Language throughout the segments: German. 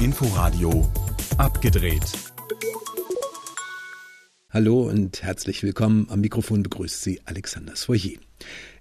Inforadio abgedreht. Hallo und herzlich willkommen. Am Mikrofon begrüßt Sie Alexander Soyer.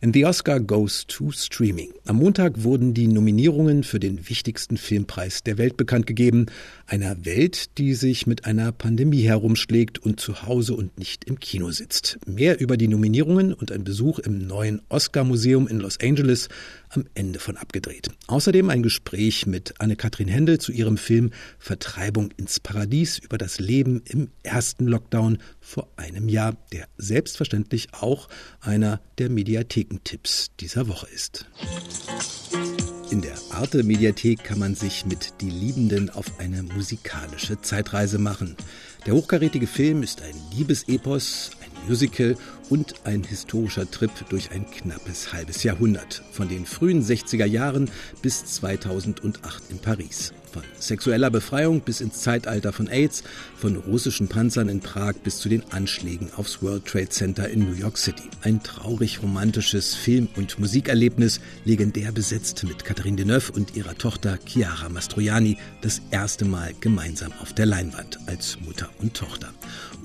And the Oscar goes to Streaming. Am Montag wurden die Nominierungen für den wichtigsten Filmpreis der Welt bekannt gegeben. Einer Welt, die sich mit einer Pandemie herumschlägt und zu Hause und nicht im Kino sitzt. Mehr über die Nominierungen und ein Besuch im neuen Oscar-Museum in Los Angeles am Ende von abgedreht. Außerdem ein Gespräch mit Anne-Kathrin Händel zu ihrem Film Vertreibung ins Paradies über das Leben im ersten Lockdown vor einem Jahr, der selbstverständlich auch einer der Mediathekentipps dieser Woche ist. In der Arte Mediathek kann man sich mit Die Liebenden auf eine musikalische Zeitreise machen. Der hochkarätige Film ist ein Liebesepos, ein Musical und ein historischer Trip durch ein knappes halbes Jahrhundert, von den frühen 60er Jahren bis 2008 in Paris. Von sexueller Befreiung bis ins Zeitalter von AIDS, von russischen Panzern in Prag bis zu den Anschlägen aufs World Trade Center in New York City. Ein traurig romantisches Film- und Musikerlebnis, legendär besetzt mit Catherine Deneuve und ihrer Tochter Chiara Mastroianni, das erste Mal gemeinsam auf der Leinwand als Mutter und Tochter.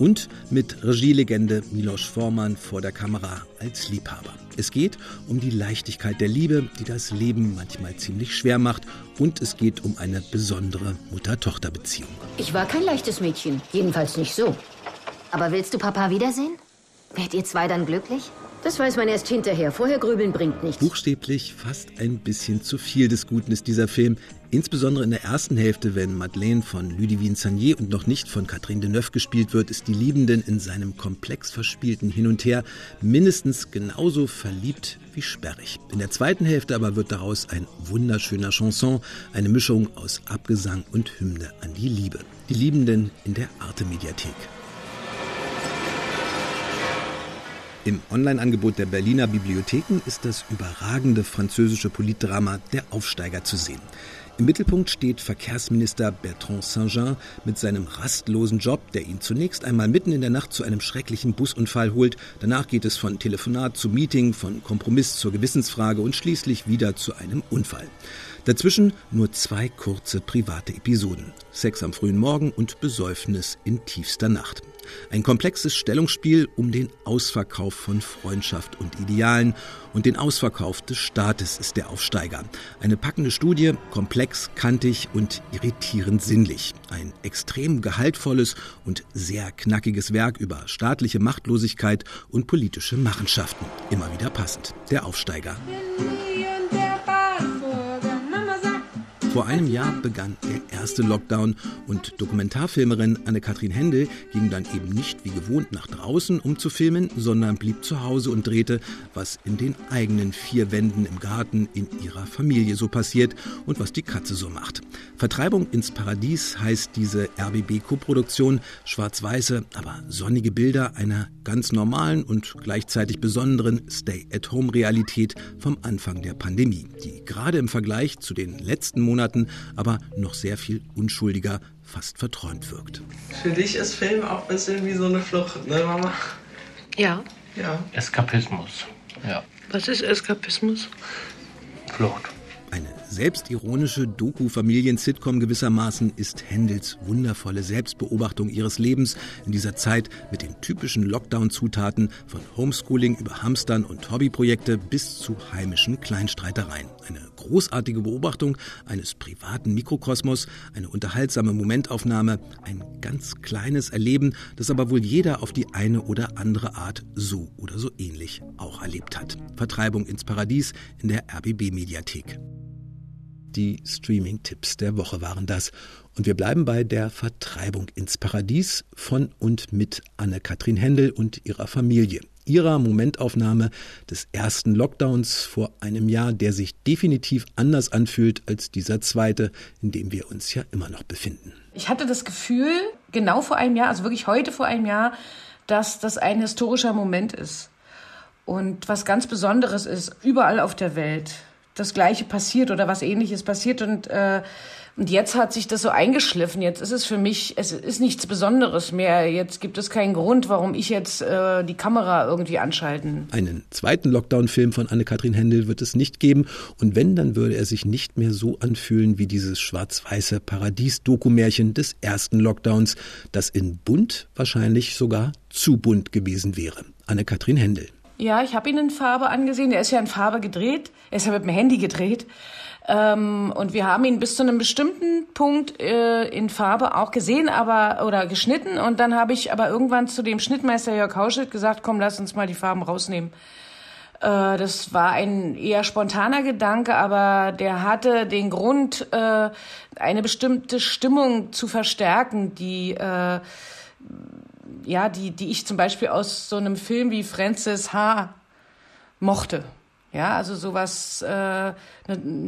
Und mit Regielegende Milos Forman vor der Kamera als Liebhaber. Es geht um die Leichtigkeit der Liebe, die das Leben manchmal ziemlich schwer macht. Und es geht um eine besondere Mutter-Tochter-Beziehung. Ich war kein leichtes Mädchen. Jedenfalls nicht so. Aber willst du Papa wiedersehen? Werdet ihr zwei dann glücklich? Das weiß man erst hinterher. Vorher grübeln bringt nichts. Buchstäblich fast ein bisschen zu viel des Guten ist dieser Film. Insbesondere in der ersten Hälfte, wenn Madeleine von Ludivine Sagnier und noch nicht von Catherine Deneuve gespielt wird, ist die Liebenden in seinem komplex verspielten Hin und Her mindestens genauso verliebt wie sperrig. In der zweiten Hälfte aber wird daraus ein wunderschöner Chanson, eine Mischung aus Abgesang und Hymne an die Liebe. Die Liebenden in der Arte-Mediathek. Im Online-Angebot der Berliner Bibliotheken ist das überragende französische Politdrama Der Aufsteiger zu sehen. Im Mittelpunkt steht Verkehrsminister Bertrand Saint-Jean mit seinem rastlosen Job, der ihn zunächst einmal mitten in der Nacht zu einem schrecklichen Busunfall holt. Danach geht es von Telefonat zu Meeting, von Kompromiss zur Gewissensfrage und schließlich wieder zu einem Unfall. Dazwischen nur zwei kurze private Episoden. Sex am frühen Morgen und Besäufnis in tiefster Nacht. Ein komplexes Stellungsspiel um den Ausverkauf von Freundschaft und Idealen und den Ausverkauf des Staates ist der Aufsteiger. Eine packende Studie, komplex, kantig und irritierend sinnlich. Ein extrem gehaltvolles und sehr knackiges Werk über staatliche Machtlosigkeit und politische Machenschaften. Immer wieder passend. Der Aufsteiger. Vor einem Jahr begann der erste Lockdown und Dokumentarfilmerin Anne-Kathrin Händel ging dann eben nicht wie gewohnt nach draußen, um zu filmen, sondern blieb zu Hause und drehte, was in den eigenen vier Wänden im Garten in ihrer Familie so passiert und was die Katze so macht. Vertreibung ins Paradies heißt diese RBB-Koproduktion, schwarz-weiße, aber sonnige Bilder einer ganz normalen und gleichzeitig besonderen Stay-at-Home-Realität vom Anfang der Pandemie, die gerade im Vergleich zu den letzten Monaten Monaten aber noch sehr viel unschuldiger, fast verträumt wirkt. Für dich ist Film auch ein bisschen wie so eine Flucht, ne Mama? Ja. Ja. Eskapismus, ja. Was ist Eskapismus? Flucht. Eine selbstironische Doku-Familien-Sitcom gewissermaßen ist Händels wundervolle Selbstbeobachtung ihres Lebens in dieser Zeit mit den typischen Lockdown-Zutaten von Homeschooling über Hamstern und Hobbyprojekte bis zu heimischen Kleinstreitereien. Eine großartige Beobachtung eines privaten Mikrokosmos, eine unterhaltsame Momentaufnahme, ein ganz kleines Erleben, das aber wohl jeder auf die eine oder andere Art so oder so ähnlich auch erlebt hat. Vertreibung ins Paradies in der RBB-Mediathek. Die Streaming-Tipps der Woche waren das. Und wir bleiben bei der Vertreibung ins Paradies von und mit Anne-Kathrin Händel und ihrer Familie. Ihrer Momentaufnahme des ersten Lockdowns vor einem Jahr, der sich definitiv anders anfühlt als dieser zweite, in dem wir uns ja immer noch befinden. Ich hatte das Gefühl, genau vor einem Jahr, also wirklich heute vor einem Jahr, dass das ein historischer Moment ist. Und was ganz Besonderes ist, überall auf der Welt das Gleiche passiert oder was Ähnliches passiert und äh, und jetzt hat sich das so eingeschliffen. Jetzt ist es für mich, es ist nichts Besonderes mehr. Jetzt gibt es keinen Grund, warum ich jetzt äh, die Kamera irgendwie anschalten. Einen zweiten Lockdown-Film von Anne-Kathrin Händel wird es nicht geben. Und wenn, dann würde er sich nicht mehr so anfühlen wie dieses schwarz-weiße Paradies-Dokumärchen des ersten Lockdowns, das in bunt wahrscheinlich sogar zu bunt gewesen wäre. Anne-Kathrin Händel. Ja, ich habe ihn in Farbe angesehen. Er ist ja in Farbe gedreht. Er ist ja mit dem Handy gedreht. Ähm, und wir haben ihn bis zu einem bestimmten Punkt äh, in Farbe auch gesehen, aber oder geschnitten. Und dann habe ich aber irgendwann zu dem Schnittmeister Jörg Hauschild gesagt, komm, lass uns mal die Farben rausnehmen. Äh, das war ein eher spontaner Gedanke, aber der hatte den Grund, äh, eine bestimmte Stimmung zu verstärken, die äh, ja, die, die ich zum Beispiel aus so einem Film wie Francis H. mochte. Ja, also sowas, äh, ne,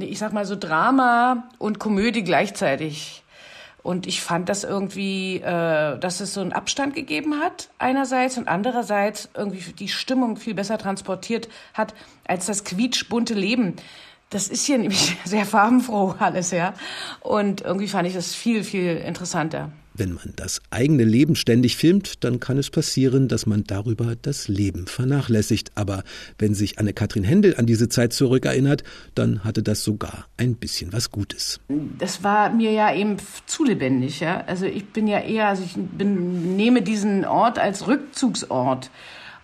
ich sag mal so Drama und Komödie gleichzeitig. Und ich fand das irgendwie, äh, dass es so einen Abstand gegeben hat, einerseits, und andererseits irgendwie die Stimmung viel besser transportiert hat, als das quietschbunte Leben. Das ist hier nämlich sehr farbenfroh alles, ja. Und irgendwie fand ich das viel, viel interessanter. Wenn man das eigene Leben ständig filmt, dann kann es passieren, dass man darüber das Leben vernachlässigt. Aber wenn sich Anne-Kathrin Händel an diese Zeit zurückerinnert, dann hatte das sogar ein bisschen was Gutes. Das war mir ja eben zu lebendig. Ja? Also ich bin ja eher, also ich bin, nehme diesen Ort als Rückzugsort.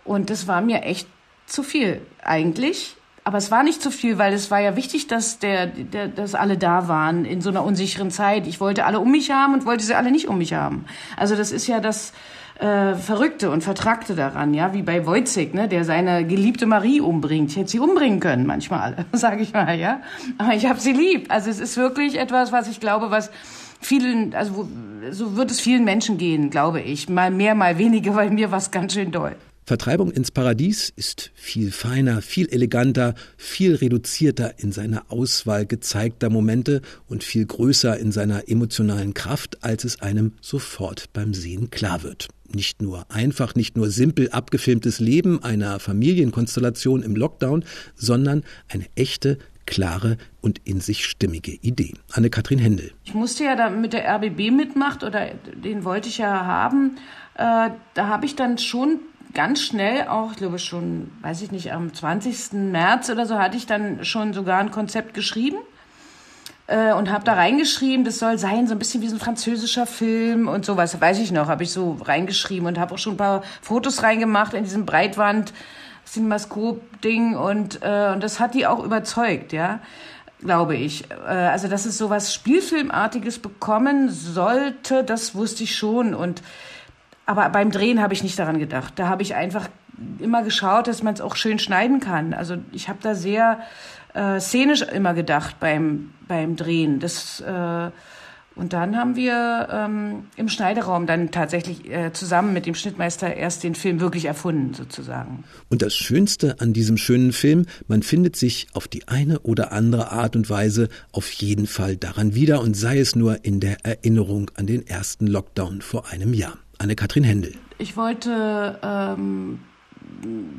Und das war mir echt zu viel eigentlich. Aber es war nicht zu viel, weil es war ja wichtig, dass, der, der, dass alle da waren in so einer unsicheren Zeit. Ich wollte alle um mich haben und wollte sie alle nicht um mich haben. Also das ist ja das äh, Verrückte und Vertragte daran, ja, wie bei Wojcik, ne, der seine geliebte Marie umbringt. Ich hätte sie umbringen können manchmal, sage ich mal, ja. Aber ich habe sie lieb. Also es ist wirklich etwas, was ich glaube, was vielen, also so wird es vielen Menschen gehen, glaube ich. Mal mehr, mal weniger, weil mir war es ganz schön doll. Vertreibung ins Paradies ist viel feiner, viel eleganter, viel reduzierter in seiner Auswahl gezeigter Momente und viel größer in seiner emotionalen Kraft, als es einem sofort beim Sehen klar wird. Nicht nur einfach, nicht nur simpel abgefilmtes Leben einer Familienkonstellation im Lockdown, sondern eine echte, klare und in sich stimmige Idee. Anne-Kathrin Händel. Ich musste ja da mit der RBB mitmacht oder den wollte ich ja haben. Äh, da habe ich dann schon ganz schnell auch, ich glaube schon, weiß ich nicht, am 20. März oder so hatte ich dann schon sogar ein Konzept geschrieben äh, und habe da reingeschrieben, das soll sein so ein bisschen wie so ein französischer Film und sowas, weiß ich noch, habe ich so reingeschrieben und habe auch schon ein paar Fotos reingemacht in diesem Breitwand Cinemascope-Ding und, äh, und das hat die auch überzeugt, ja glaube ich. Äh, also, dass es so was Spielfilmartiges bekommen sollte, das wusste ich schon. Und aber beim Drehen habe ich nicht daran gedacht. Da habe ich einfach immer geschaut, dass man es auch schön schneiden kann. Also ich habe da sehr äh, szenisch immer gedacht beim, beim Drehen. Das, äh, und dann haben wir ähm, im Schneideraum dann tatsächlich äh, zusammen mit dem Schnittmeister erst den Film wirklich erfunden, sozusagen. Und das Schönste an diesem schönen Film, man findet sich auf die eine oder andere Art und Weise auf jeden Fall daran wieder und sei es nur in der Erinnerung an den ersten Lockdown vor einem Jahr. Anne-Kathrin Händel. Ich wollte, ähm,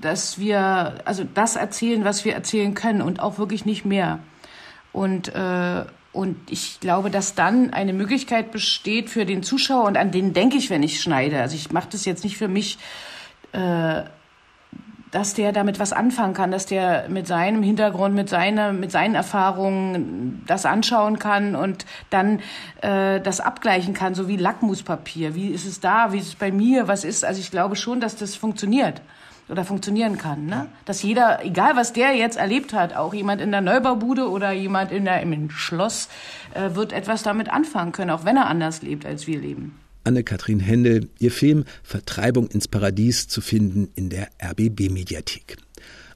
dass wir, also das erzählen, was wir erzählen können und auch wirklich nicht mehr. Und, äh, und ich glaube, dass dann eine Möglichkeit besteht für den Zuschauer und an den denke ich, wenn ich schneide. Also ich mache das jetzt nicht für mich. Äh, dass der damit was anfangen kann, dass der mit seinem Hintergrund, mit seiner, mit seinen Erfahrungen das anschauen kann und dann äh, das abgleichen kann, so wie Lackmuspapier. Wie ist es da? Wie ist es bei mir? Was ist? Also ich glaube schon, dass das funktioniert oder funktionieren kann, ne? Dass jeder, egal was der jetzt erlebt hat, auch jemand in der Neubaubude oder jemand in der im Schloss, äh, wird etwas damit anfangen können, auch wenn er anders lebt, als wir leben. Anne-Kathrin Händel, ihr Film Vertreibung ins Paradies zu finden in der RBB-Mediathek.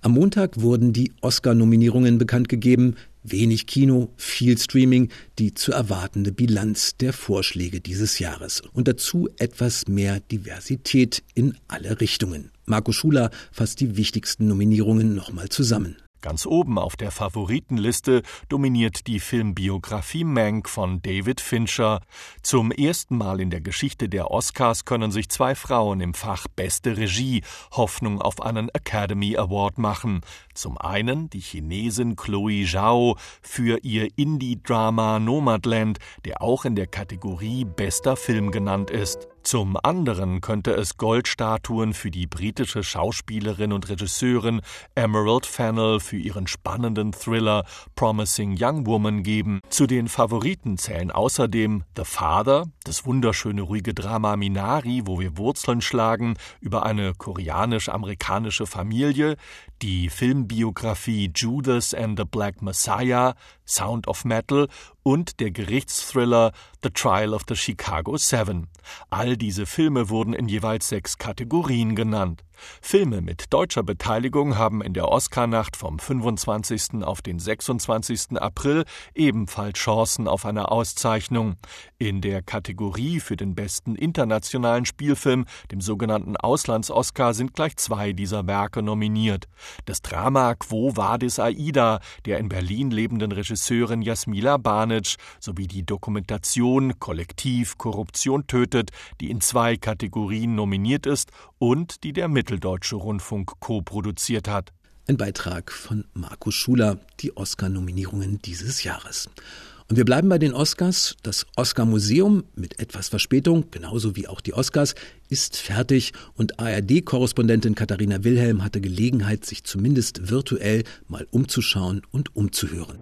Am Montag wurden die Oscar-Nominierungen bekannt gegeben. Wenig Kino, viel Streaming, die zu erwartende Bilanz der Vorschläge dieses Jahres. Und dazu etwas mehr Diversität in alle Richtungen. Marco Schuler fasst die wichtigsten Nominierungen nochmal zusammen. Ganz oben auf der Favoritenliste dominiert die Filmbiografie Mank von David Fincher. Zum ersten Mal in der Geschichte der Oscars können sich zwei Frauen im Fach Beste Regie Hoffnung auf einen Academy Award machen. Zum einen die Chinesin Chloe Zhao für ihr Indie-Drama Nomadland, der auch in der Kategorie Bester Film genannt ist. Zum anderen könnte es Goldstatuen für die britische Schauspielerin und Regisseurin Emerald Fennell für ihren spannenden Thriller Promising Young Woman geben. Zu den Favoriten zählen außerdem The Father, das wunderschöne ruhige Drama Minari, wo wir Wurzeln schlagen, über eine koreanisch-amerikanische Familie, die Filmbiografie Judas and the Black Messiah, Sound of Metal und der Gerichtsthriller The Trial of the Chicago Seven. All diese Filme wurden in jeweils sechs Kategorien genannt. Filme mit deutscher Beteiligung haben in der Oscarnacht vom 25. auf den 26. April ebenfalls Chancen auf eine Auszeichnung. In der Kategorie für den besten internationalen Spielfilm, dem sogenannten Auslands-Oscar, sind gleich zwei dieser Werke nominiert. Das Drama Quo Vadis Aida der in Berlin lebenden Regisseurin Jasmila Banic sowie die Dokumentation Kollektiv Korruption tötet, die in zwei Kategorien nominiert ist und die der Mitteldeutsche Rundfunk co-produziert hat. Ein Beitrag von Markus Schuler, die Oscar-Nominierungen dieses Jahres. Und wir bleiben bei den Oscars. Das Oscar-Museum mit etwas Verspätung, genauso wie auch die Oscars, ist fertig und ARD-Korrespondentin Katharina Wilhelm hatte Gelegenheit, sich zumindest virtuell mal umzuschauen und umzuhören.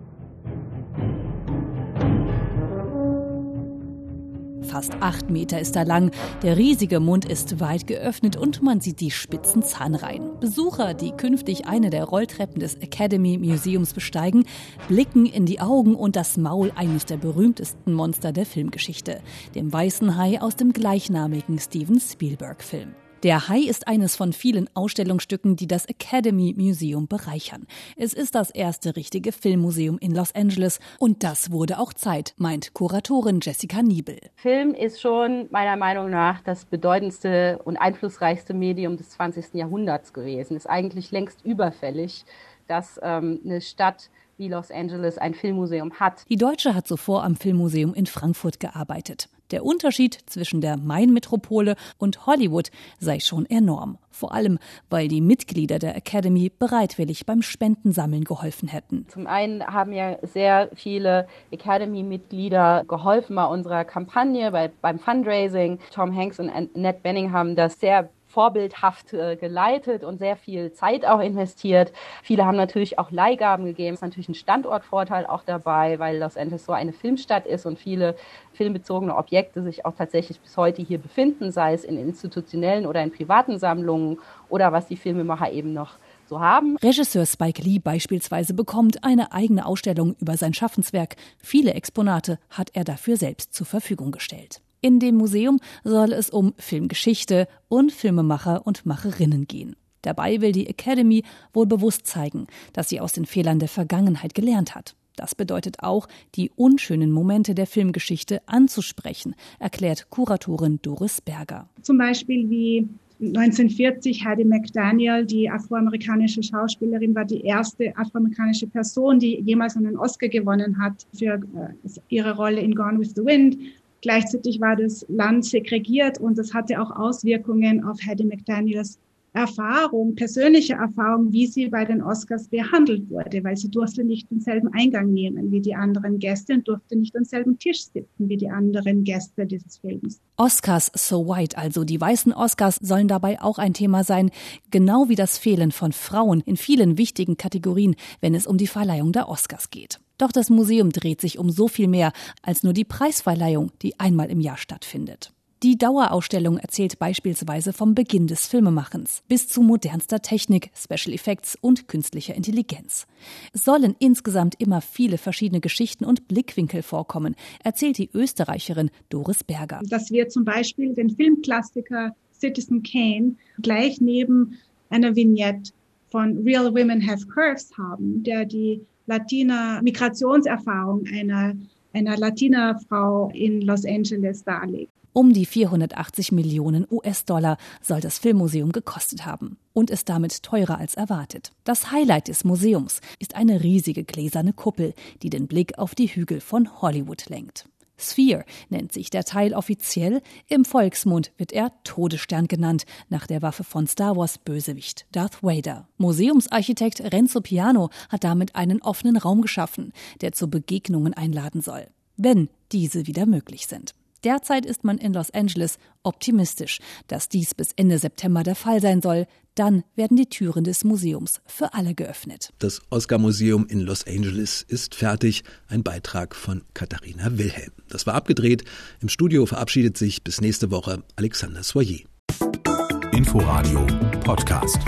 Fast acht Meter ist er lang. Der riesige Mund ist weit geöffnet und man sieht die spitzen Zahnreihen. Besucher, die künftig eine der Rolltreppen des Academy Museums besteigen, blicken in die Augen und das Maul eines der berühmtesten Monster der Filmgeschichte, dem weißen Hai aus dem gleichnamigen Steven Spielberg-Film. Der Hai ist eines von vielen Ausstellungsstücken, die das Academy Museum bereichern. Es ist das erste richtige Filmmuseum in Los Angeles und das wurde auch Zeit, meint Kuratorin Jessica Niebel. Film ist schon meiner Meinung nach das bedeutendste und einflussreichste Medium des 20. Jahrhunderts gewesen. Ist eigentlich längst überfällig, dass ähm, eine Stadt wie Los Angeles ein Filmmuseum hat. Die Deutsche hat zuvor am Filmmuseum in Frankfurt gearbeitet. Der Unterschied zwischen der Main-Metropole und Hollywood sei schon enorm. Vor allem, weil die Mitglieder der Academy bereitwillig beim Spendensammeln geholfen hätten. Zum einen haben ja sehr viele Academy-Mitglieder geholfen bei unserer Kampagne, bei, beim Fundraising. Tom Hanks und Annette Benning haben das sehr vorbildhaft äh, geleitet und sehr viel Zeit auch investiert. Viele haben natürlich auch Leihgaben gegeben. Ist natürlich ein Standortvorteil auch dabei, weil Los Angeles so eine Filmstadt ist und viele filmbezogene Objekte sich auch tatsächlich bis heute hier befinden, sei es in institutionellen oder in privaten Sammlungen oder was die Filmemacher eben noch so haben. Regisseur Spike Lee beispielsweise bekommt eine eigene Ausstellung über sein Schaffenswerk. Viele Exponate hat er dafür selbst zur Verfügung gestellt. In dem Museum soll es um Filmgeschichte und Filmemacher und Macherinnen gehen. Dabei will die Academy wohl bewusst zeigen, dass sie aus den Fehlern der Vergangenheit gelernt hat. Das bedeutet auch, die unschönen Momente der Filmgeschichte anzusprechen, erklärt Kuratorin Doris Berger. Zum Beispiel wie 1940 Hattie McDaniel, die afroamerikanische Schauspielerin, war die erste afroamerikanische Person, die jemals einen Oscar gewonnen hat für äh, ihre Rolle in Gone with the Wind. Gleichzeitig war das Land segregiert und das hatte auch Auswirkungen auf Hattie McDaniels Erfahrung, persönliche Erfahrung, wie sie bei den Oscars behandelt wurde, weil sie durfte nicht denselben Eingang nehmen wie die anderen Gäste und durfte nicht am selben Tisch sitzen wie die anderen Gäste dieses Films. Oscars so white, also die weißen Oscars, sollen dabei auch ein Thema sein, genau wie das Fehlen von Frauen in vielen wichtigen Kategorien, wenn es um die Verleihung der Oscars geht. Doch das Museum dreht sich um so viel mehr als nur die Preisverleihung, die einmal im Jahr stattfindet. Die Dauerausstellung erzählt beispielsweise vom Beginn des Filmemachens bis zu modernster Technik, Special Effects und künstlicher Intelligenz. Sollen insgesamt immer viele verschiedene Geschichten und Blickwinkel vorkommen, erzählt die Österreicherin Doris Berger. Dass wir zum Beispiel den Filmklassiker Citizen Kane gleich neben einer Vignette von Real Women Have Curves haben, der die Latina-Migrationserfahrung einer, einer Latina-Frau in Los Angeles darlegt. Um die 480 Millionen US-Dollar soll das Filmmuseum gekostet haben und ist damit teurer als erwartet. Das Highlight des Museums ist eine riesige gläserne Kuppel, die den Blick auf die Hügel von Hollywood lenkt. Sphere nennt sich der Teil offiziell, im Volksmund wird er Todesstern genannt, nach der Waffe von Star Wars Bösewicht Darth Vader. Museumsarchitekt Renzo Piano hat damit einen offenen Raum geschaffen, der zu Begegnungen einladen soll, wenn diese wieder möglich sind. Derzeit ist man in Los Angeles optimistisch, dass dies bis Ende September der Fall sein soll. Dann werden die Türen des Museums für alle geöffnet. Das Oscar-Museum in Los Angeles ist fertig. Ein Beitrag von Katharina Wilhelm. Das war abgedreht. Im Studio verabschiedet sich bis nächste Woche Alexander Soyer. Inforadio Podcast.